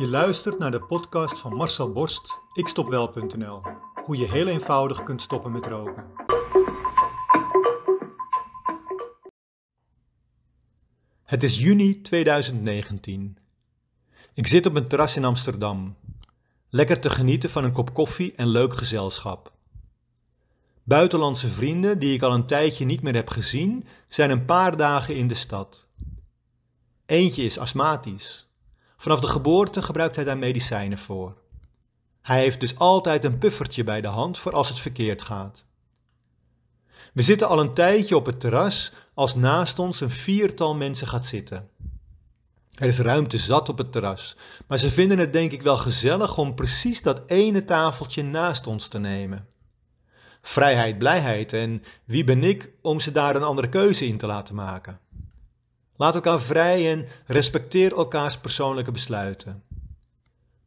Je luistert naar de podcast van Marcel Borst, ikstopwel.nl. Hoe je heel eenvoudig kunt stoppen met roken. Het is juni 2019. Ik zit op een terras in Amsterdam. Lekker te genieten van een kop koffie en leuk gezelschap. Buitenlandse vrienden die ik al een tijdje niet meer heb gezien, zijn een paar dagen in de stad. Eentje is astmatisch. Vanaf de geboorte gebruikt hij daar medicijnen voor. Hij heeft dus altijd een puffertje bij de hand voor als het verkeerd gaat. We zitten al een tijdje op het terras als naast ons een viertal mensen gaat zitten. Er is ruimte zat op het terras, maar ze vinden het denk ik wel gezellig om precies dat ene tafeltje naast ons te nemen. Vrijheid, blijheid en wie ben ik om ze daar een andere keuze in te laten maken? Laat elkaar vrij en respecteer elkaars persoonlijke besluiten.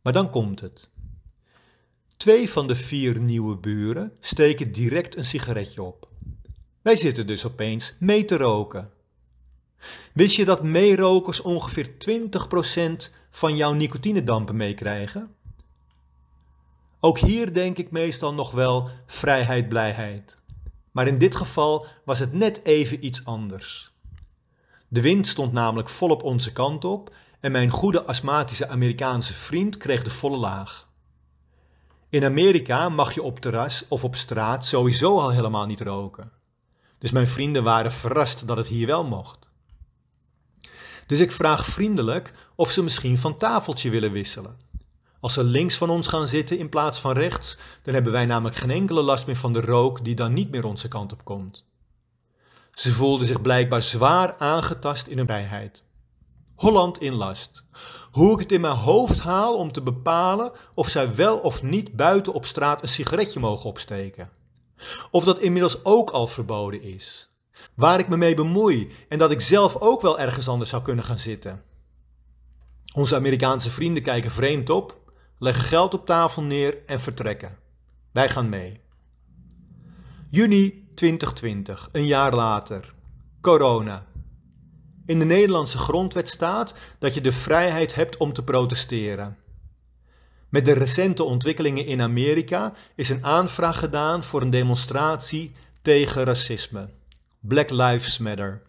Maar dan komt het. Twee van de vier nieuwe buren steken direct een sigaretje op. Wij zitten dus opeens mee te roken. Wist je dat meerokers ongeveer 20% van jouw nicotinedampen meekrijgen? Ook hier denk ik meestal nog wel vrijheid, blijheid. Maar in dit geval was het net even iets anders. De wind stond namelijk volop onze kant op en mijn goede astmatische Amerikaanse vriend kreeg de volle laag. In Amerika mag je op terras of op straat sowieso al helemaal niet roken. Dus mijn vrienden waren verrast dat het hier wel mocht. Dus ik vraag vriendelijk of ze misschien van tafeltje willen wisselen. Als ze links van ons gaan zitten in plaats van rechts, dan hebben wij namelijk geen enkele last meer van de rook die dan niet meer onze kant op komt. Ze voelden zich blijkbaar zwaar aangetast in hun vrijheid. Holland in last. Hoe ik het in mijn hoofd haal om te bepalen of zij wel of niet buiten op straat een sigaretje mogen opsteken. Of dat inmiddels ook al verboden is. Waar ik me mee bemoei en dat ik zelf ook wel ergens anders zou kunnen gaan zitten. Onze Amerikaanse vrienden kijken vreemd op, leggen geld op tafel neer en vertrekken. Wij gaan mee. Juni 2020, een jaar later. Corona. In de Nederlandse grondwet staat dat je de vrijheid hebt om te protesteren. Met de recente ontwikkelingen in Amerika is een aanvraag gedaan voor een demonstratie tegen racisme. Black Lives Matter.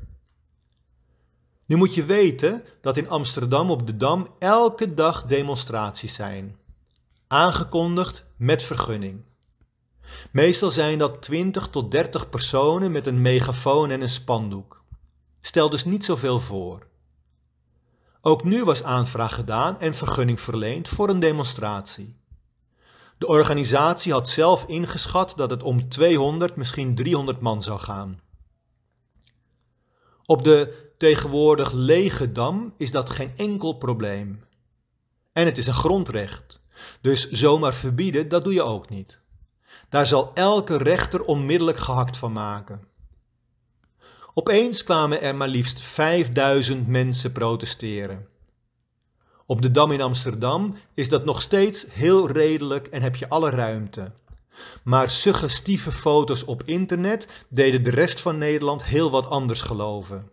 Nu moet je weten dat in Amsterdam op de Dam elke dag demonstraties zijn. Aangekondigd met vergunning. Meestal zijn dat 20 tot 30 personen met een megafoon en een spandoek. Stel dus niet zoveel voor. Ook nu was aanvraag gedaan en vergunning verleend voor een demonstratie. De organisatie had zelf ingeschat dat het om 200, misschien 300 man zou gaan. Op de tegenwoordig lege dam is dat geen enkel probleem. En het is een grondrecht, dus zomaar verbieden, dat doe je ook niet. Daar zal elke rechter onmiddellijk gehakt van maken. Opeens kwamen er maar liefst 5000 mensen protesteren. Op de Dam in Amsterdam is dat nog steeds heel redelijk en heb je alle ruimte. Maar suggestieve foto's op internet deden de rest van Nederland heel wat anders geloven.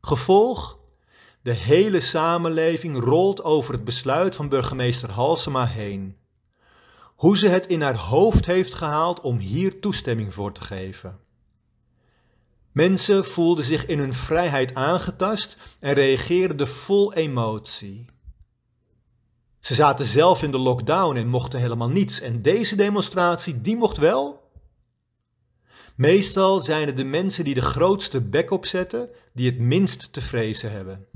Gevolg? De hele samenleving rolt over het besluit van burgemeester Halsema heen hoe ze het in haar hoofd heeft gehaald om hier toestemming voor te geven. Mensen voelden zich in hun vrijheid aangetast en reageerden vol emotie. Ze zaten zelf in de lockdown en mochten helemaal niets en deze demonstratie, die mocht wel? Meestal zijn het de mensen die de grootste bek opzetten, die het minst te vrezen hebben.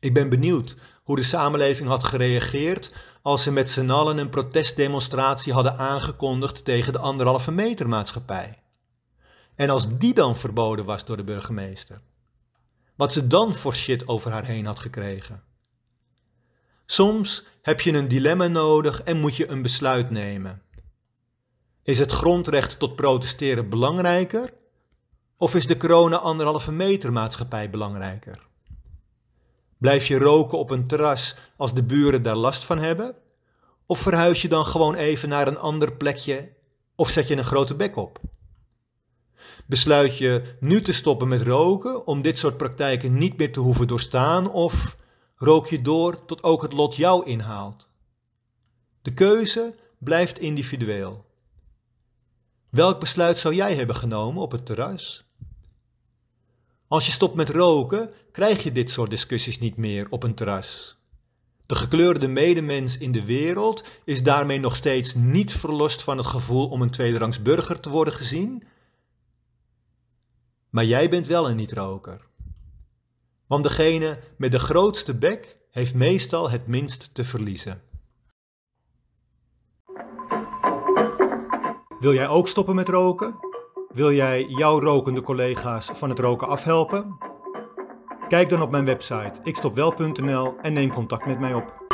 Ik ben benieuwd hoe de samenleving had gereageerd als ze met z'n allen een protestdemonstratie hadden aangekondigd tegen de anderhalve meter maatschappij. En als die dan verboden was door de burgemeester. Wat ze dan voor shit over haar heen had gekregen. Soms heb je een dilemma nodig en moet je een besluit nemen. Is het grondrecht tot protesteren belangrijker? Of is de corona anderhalve meter maatschappij belangrijker? Blijf je roken op een terras als de buren daar last van hebben? Of verhuis je dan gewoon even naar een ander plekje of zet je een grote bek op? Besluit je nu te stoppen met roken om dit soort praktijken niet meer te hoeven doorstaan of Rook je door tot ook het lot jou inhaalt? De keuze blijft individueel. Welk besluit zou jij hebben genomen op het terras? Als je stopt met roken, krijg je dit soort discussies niet meer op een terras. De gekleurde medemens in de wereld is daarmee nog steeds niet verlost van het gevoel om een tweederangs burger te worden gezien. Maar jij bent wel een niet-roker. Want degene met de grootste bek heeft meestal het minst te verliezen. Wil jij ook stoppen met roken? Wil jij jouw rokende collega's van het roken afhelpen? Kijk dan op mijn website ikstopwel.nl en neem contact met mij op.